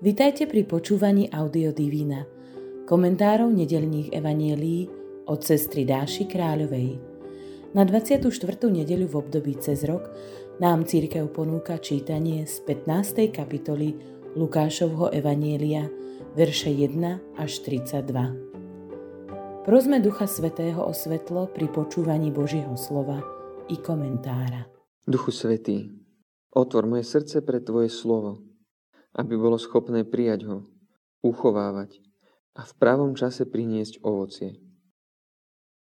Vitajte pri počúvaní Audio Divína, komentárov nedelných evanielí od sestry Dáši Kráľovej. Na 24. nedeľu v období cez rok nám církev ponúka čítanie z 15. kapitoly Lukášovho evanielia, verše 1 až 32. Prosme Ducha Svetého o svetlo pri počúvaní Božieho slova i komentára. Duchu Svetý, otvor moje srdce pre Tvoje slovo, aby bolo schopné prijať ho, uchovávať a v pravom čase priniesť ovocie.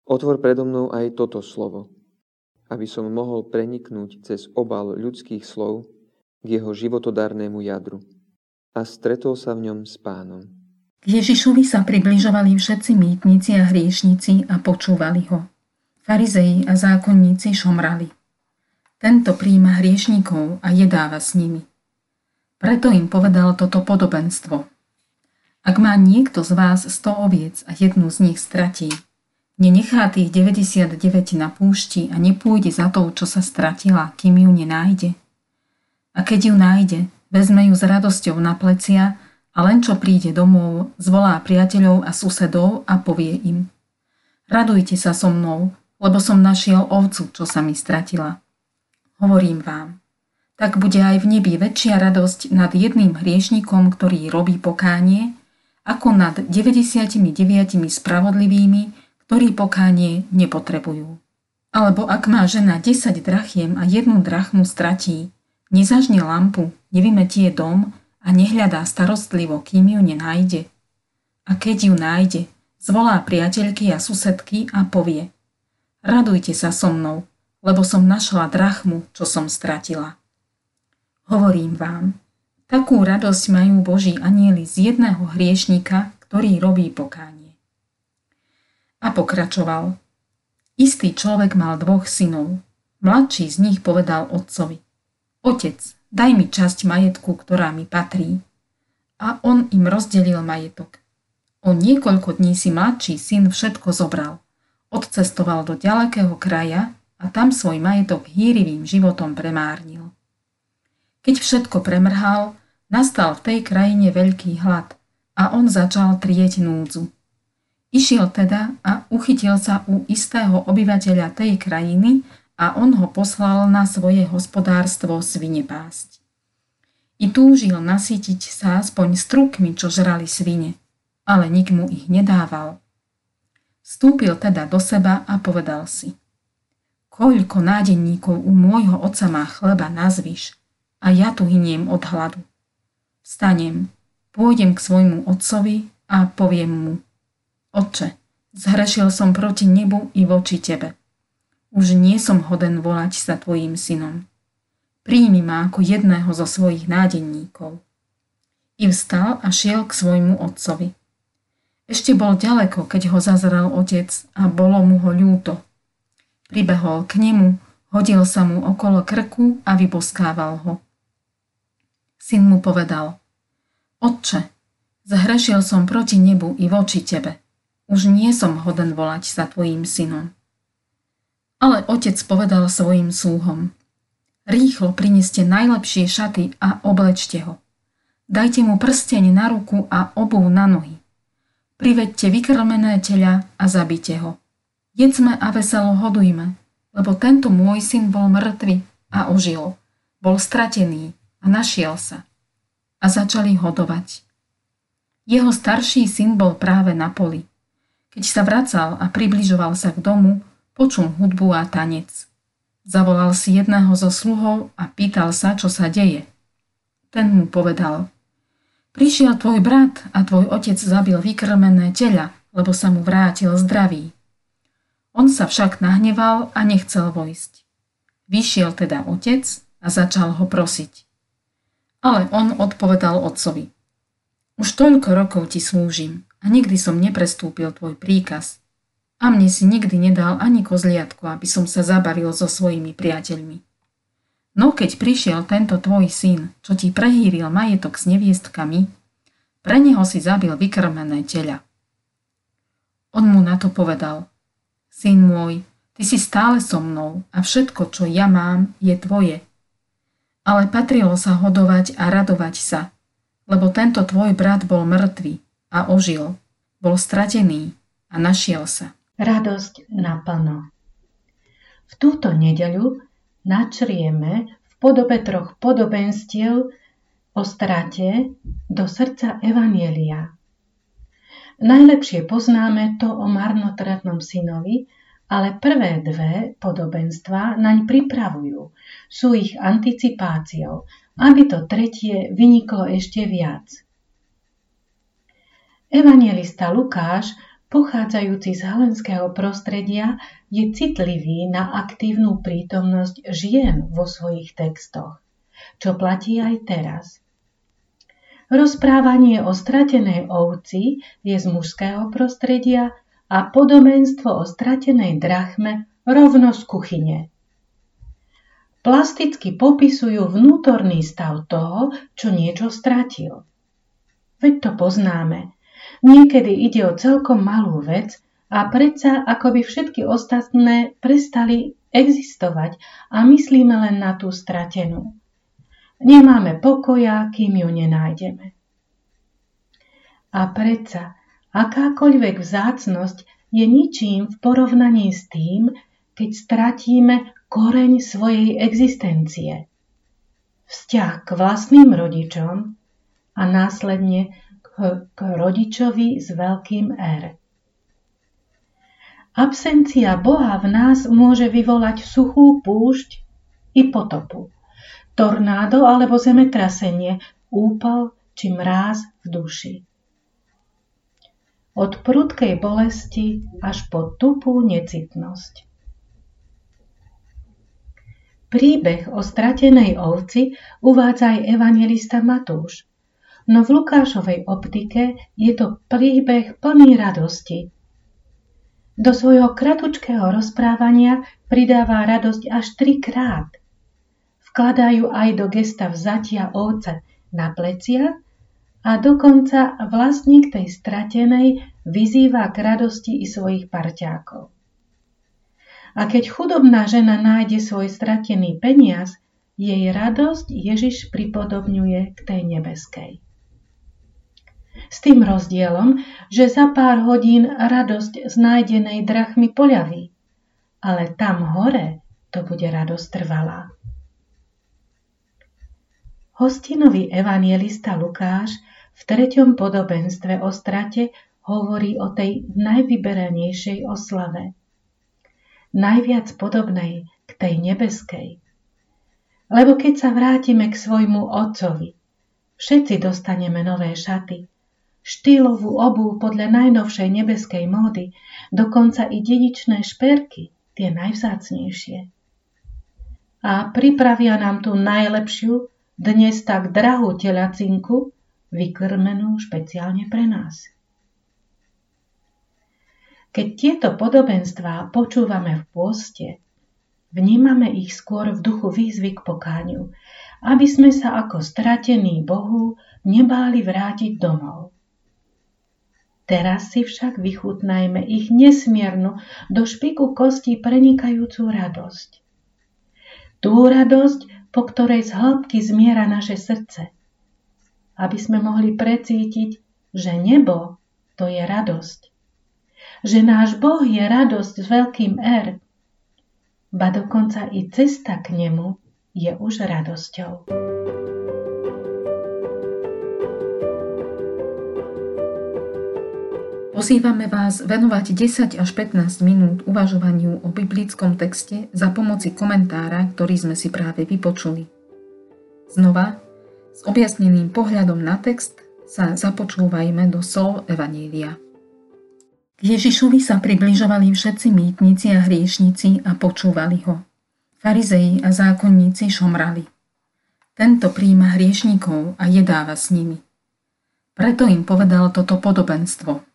Otvor predo mnou aj toto slovo, aby som mohol preniknúť cez obal ľudských slov k jeho životodarnému jadru a stretol sa v ňom s pánom. K Ježišovi sa približovali všetci mýtnici a hriešnici a počúvali ho. Farizei a zákonníci šomrali. Tento príjma hriešnikov a jedáva s nimi. Preto im povedal toto podobenstvo. Ak má niekto z vás 100 oviec a jednu z nich stratí, nenechá tých 99 na púšti a nepôjde za tou, čo sa stratila, kým ju nenájde. A keď ju nájde, vezme ju s radosťou na plecia a len čo príde domov, zvolá priateľov a susedov a povie im Radujte sa so mnou, lebo som našiel ovcu, čo sa mi stratila. Hovorím vám, tak bude aj v nebi väčšia radosť nad jedným hriešnikom, ktorý robí pokánie, ako nad 99 spravodlivými, ktorí pokánie nepotrebujú. Alebo ak má žena 10 drachiem a jednu drachmu stratí, nezažne lampu, nevymetie dom a nehľadá starostlivo, kým ju nenájde. A keď ju nájde, zvolá priateľky a susedky a povie Radujte sa so mnou, lebo som našla drachmu, čo som stratila. Hovorím vám, takú radosť majú Boží anieli z jedného hriešnika, ktorý robí pokánie. A pokračoval. Istý človek mal dvoch synov. Mladší z nich povedal otcovi. Otec, daj mi časť majetku, ktorá mi patrí. A on im rozdelil majetok. O niekoľko dní si mladší syn všetko zobral. Odcestoval do ďalekého kraja a tam svoj majetok hýrivým životom premárnil. Keď všetko premrhal, nastal v tej krajine veľký hlad a on začal trieť núdzu. Išiel teda a uchytil sa u istého obyvateľa tej krajiny a on ho poslal na svoje hospodárstvo svine pásť. I túžil nasytiť sa aspoň strukmi, čo žrali svine, ale nik mu ich nedával. Vstúpil teda do seba a povedal si. Koľko nádenníkov u môjho oca má chleba nazviš a ja tu hyniem od hladu. Vstanem, pôjdem k svojmu otcovi a poviem mu, Otče, zhrešil som proti nebu i voči tebe. Už nie som hoden volať sa tvojim synom. Príjmi ma ako jedného zo svojich nádenníkov. I vstal a šiel k svojmu otcovi. Ešte bol ďaleko, keď ho zazrel otec a bolo mu ho ľúto. Pribehol k nemu, hodil sa mu okolo krku a vyboskával ho. Syn mu povedal, Otče, zhrešil som proti nebu i voči tebe. Už nie som hoden volať sa tvojim synom. Ale otec povedal svojim súhom, rýchlo prineste najlepšie šaty a oblečte ho. Dajte mu prsteň na ruku a obuv na nohy. Privedte vykrmené teľa a zabite ho. Jedzme a veselo hodujme, lebo tento môj syn bol mŕtvy a ožil. Bol stratený a našiel sa. A začali hodovať. Jeho starší syn bol práve na poli. Keď sa vracal a približoval sa k domu, počul hudbu a tanec. Zavolal si jedného zo sluhov a pýtal sa, čo sa deje. Ten mu povedal, prišiel tvoj brat a tvoj otec zabil vykrmené teľa, lebo sa mu vrátil zdravý. On sa však nahneval a nechcel vojsť. Vyšiel teda otec a začal ho prosiť. Ale on odpovedal otcovi. Už toľko rokov ti slúžim a nikdy som neprestúpil tvoj príkaz. A mne si nikdy nedal ani kozliatku, aby som sa zabavil so svojimi priateľmi. No keď prišiel tento tvoj syn, čo ti prehýril majetok s neviestkami, pre neho si zabil vykrmené teľa. On mu na to povedal, syn môj, ty si stále so mnou a všetko, čo ja mám, je tvoje – ale patrilo sa hodovať a radovať sa, lebo tento tvoj brat bol mŕtvý a ožil, bol stratený a našiel sa. Radosť naplno. V túto nedeľu načrieme v podobe troch podobenstiev o strate do srdca Evanielia. Najlepšie poznáme to o marnotratnom synovi, ale prvé dve podobenstva naň pripravujú. Sú ich anticipáciou, aby to tretie vyniklo ešte viac. Evangelista Lukáš, pochádzajúci z helenského prostredia, je citlivý na aktívnu prítomnosť žien vo svojich textoch, čo platí aj teraz. Rozprávanie o stratenej ovci je z mužského prostredia a podobenstvo o stratenej drachme rovno z kuchyne. Plasticky popisujú vnútorný stav toho, čo niečo stratil. Veď to poznáme. Niekedy ide o celkom malú vec a predsa ako by všetky ostatné prestali existovať a myslíme len na tú stratenú. Nemáme pokoja, kým ju nenájdeme. A predsa akákoľvek vzácnosť je ničím v porovnaní s tým, keď stratíme koreň svojej existencie. Vzťah k vlastným rodičom a následne k, k rodičovi s veľkým R. Absencia Boha v nás môže vyvolať suchú púšť i potopu tornádo alebo zemetrasenie, úpal či mráz v duši. Od prudkej bolesti až po tupú necitnosť. Príbeh o stratenej ovci uvádza aj evangelista Matúš, no v Lukášovej optike je to príbeh plný radosti. Do svojho kratučkého rozprávania pridáva radosť až trikrát – vkladajú aj do gesta vzatia ovce na plecia a dokonca vlastník tej stratenej vyzýva k radosti i svojich parťákov. A keď chudobná žena nájde svoj stratený peniaz, jej radosť Ježiš pripodobňuje k tej nebeskej. S tým rozdielom, že za pár hodín radosť z nájdenej drachmy poľaví, ale tam hore to bude radosť trvalá. Hostinový evangelista Lukáš v treťom podobenstve o strate hovorí o tej najvyberanejšej oslave. Najviac podobnej k tej nebeskej. Lebo keď sa vrátime k svojmu otcovi, všetci dostaneme nové šaty, štýlovú obu podľa najnovšej nebeskej módy, dokonca i dedičné šperky, tie najvzácnejšie. A pripravia nám tú najlepšiu, dnes tak drahú telacinku, vykrmenú špeciálne pre nás. Keď tieto podobenstvá počúvame v pôste, vnímame ich skôr v duchu výzvy k pokáňu, aby sme sa ako stratení Bohu nebáli vrátiť domov. Teraz si však vychutnajme ich nesmiernu, do špiku kostí prenikajúcu radosť. Tú radosť, po ktorej z hĺbky zmiera naše srdce. Aby sme mohli precítiť, že nebo to je radosť. Že náš Boh je radosť s veľkým R. Ba dokonca i cesta k nemu je už radosťou. Pozývame vás venovať 10 až 15 minút uvažovaniu o biblickom texte za pomoci komentára, ktorý sme si práve vypočuli. Znova, s objasneným pohľadom na text sa započúvajme do slov Evanília. K Ježišovi sa približovali všetci mýtnici a hriešnici a počúvali ho. Farizei a zákonníci šomrali. Tento príjma hriešnikov a jedáva s nimi. Preto im povedal toto podobenstvo –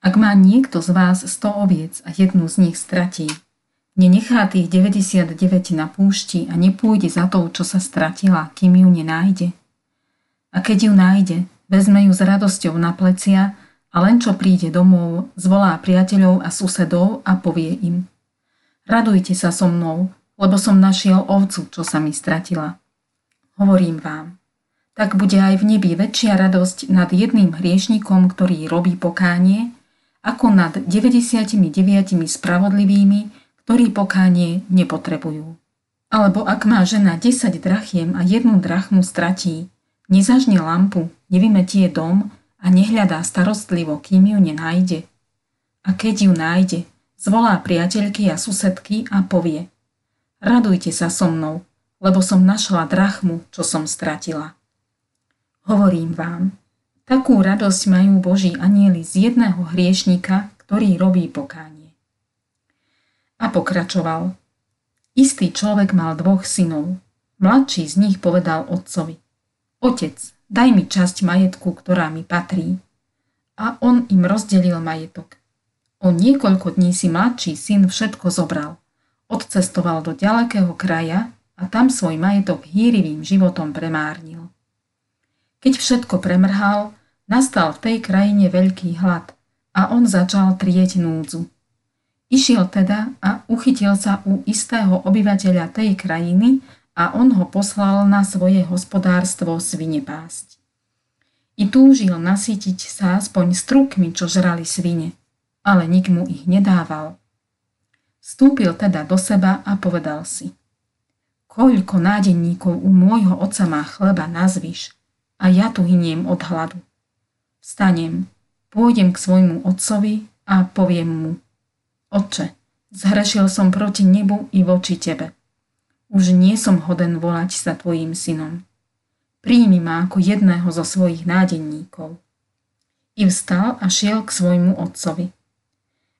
ak má niekto z vás 100 oviec a jednu z nich stratí, nenechá tých 99 na púšti a nepôjde za tou, čo sa stratila, kým ju nenájde. A keď ju nájde, vezme ju s radosťou na plecia a len čo príde domov, zvolá priateľov a susedov a povie im Radujte sa so mnou, lebo som našiel ovcu, čo sa mi stratila. Hovorím vám, tak bude aj v nebi väčšia radosť nad jedným hriešnikom, ktorý robí pokánie, ako nad 99 spravodlivými, ktorí pokánie nepotrebujú. Alebo ak má žena 10 drachiem a jednu drachmu stratí, nezažne lampu, nevymetie dom a nehľadá starostlivo, kým ju nenájde. A keď ju nájde, zvolá priateľky a susedky a povie Radujte sa so mnou, lebo som našla drachmu, čo som stratila. Hovorím vám, takú radosť majú Boží anieli z jedného hriešnika, ktorý robí pokánie. A pokračoval. Istý človek mal dvoch synov. Mladší z nich povedal otcovi. Otec, daj mi časť majetku, ktorá mi patrí. A on im rozdelil majetok. O niekoľko dní si mladší syn všetko zobral. Odcestoval do ďalekého kraja a tam svoj majetok hýrivým životom premárnil. Keď všetko premrhal, nastal v tej krajine veľký hlad a on začal trieť núdzu. Išiel teda a uchytil sa u istého obyvateľa tej krajiny a on ho poslal na svoje hospodárstvo svine pásť. I túžil nasytiť sa aspoň strukmi, čo žrali svine, ale nik mu ich nedával. Vstúpil teda do seba a povedal si, koľko nádenníkov u môjho oca má chleba nazviš a ja tu hyniem od hladu. Vstanem, pôjdem k svojmu otcovi a poviem mu, Otče, zhrešil som proti nebu i voči tebe už nie som hoden volať sa tvojim synom. Príjmi ma ako jedného zo svojich nádenníkov. I vstal a šiel k svojmu otcovi.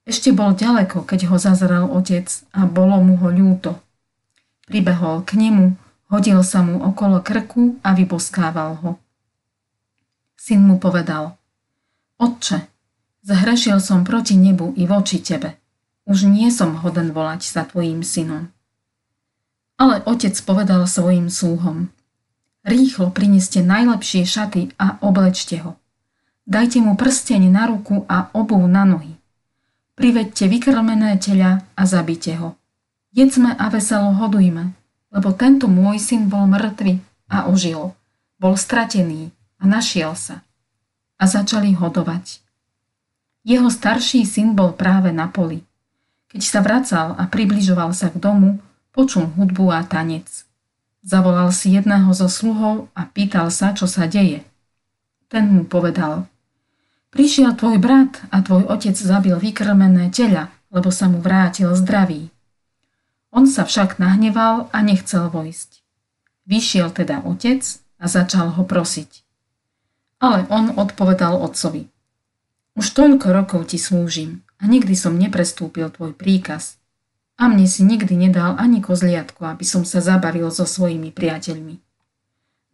Ešte bol ďaleko, keď ho zazrel otec a bolo mu ho ľúto. Pribehol k nemu, hodil sa mu okolo krku a vyboskával ho. Syn mu povedal, Otče, zhrešil som proti nebu i voči tebe. Už nie som hoden volať sa tvojim synom. Ale otec povedal svojim súhom. Rýchlo prineste najlepšie šaty a oblečte ho. Dajte mu prsteň na ruku a obuv na nohy. Privedte vykrmené teľa a zabite ho. Jedzme a veselo hodujme, lebo tento môj syn bol mŕtvy a ožil. Bol stratený a našiel sa. A začali hodovať. Jeho starší syn bol práve na poli. Keď sa vracal a približoval sa k domu, Počul hudbu a tanec. Zavolal si jedného zo sluhov a pýtal sa, čo sa deje. Ten mu povedal, prišiel tvoj brat a tvoj otec zabil vykrmené teľa, lebo sa mu vrátil zdravý. On sa však nahneval a nechcel vojsť. Vyšiel teda otec a začal ho prosiť. Ale on odpovedal otcovi. Už toľko rokov ti slúžim a nikdy som neprestúpil tvoj príkaz – a mne si nikdy nedal ani kozliatku, aby som sa zabavil so svojimi priateľmi.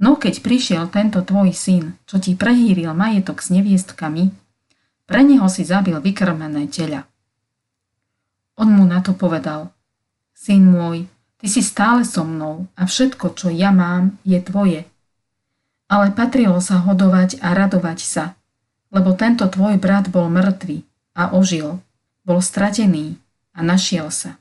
No keď prišiel tento tvoj syn, čo ti prehýril majetok s neviestkami, pre neho si zabil vykrmené teľa. On mu na to povedal, syn môj, ty si stále so mnou a všetko, čo ja mám, je tvoje. Ale patrilo sa hodovať a radovať sa, lebo tento tvoj brat bol mŕtvý a ožil, bol stratený a našiel sa.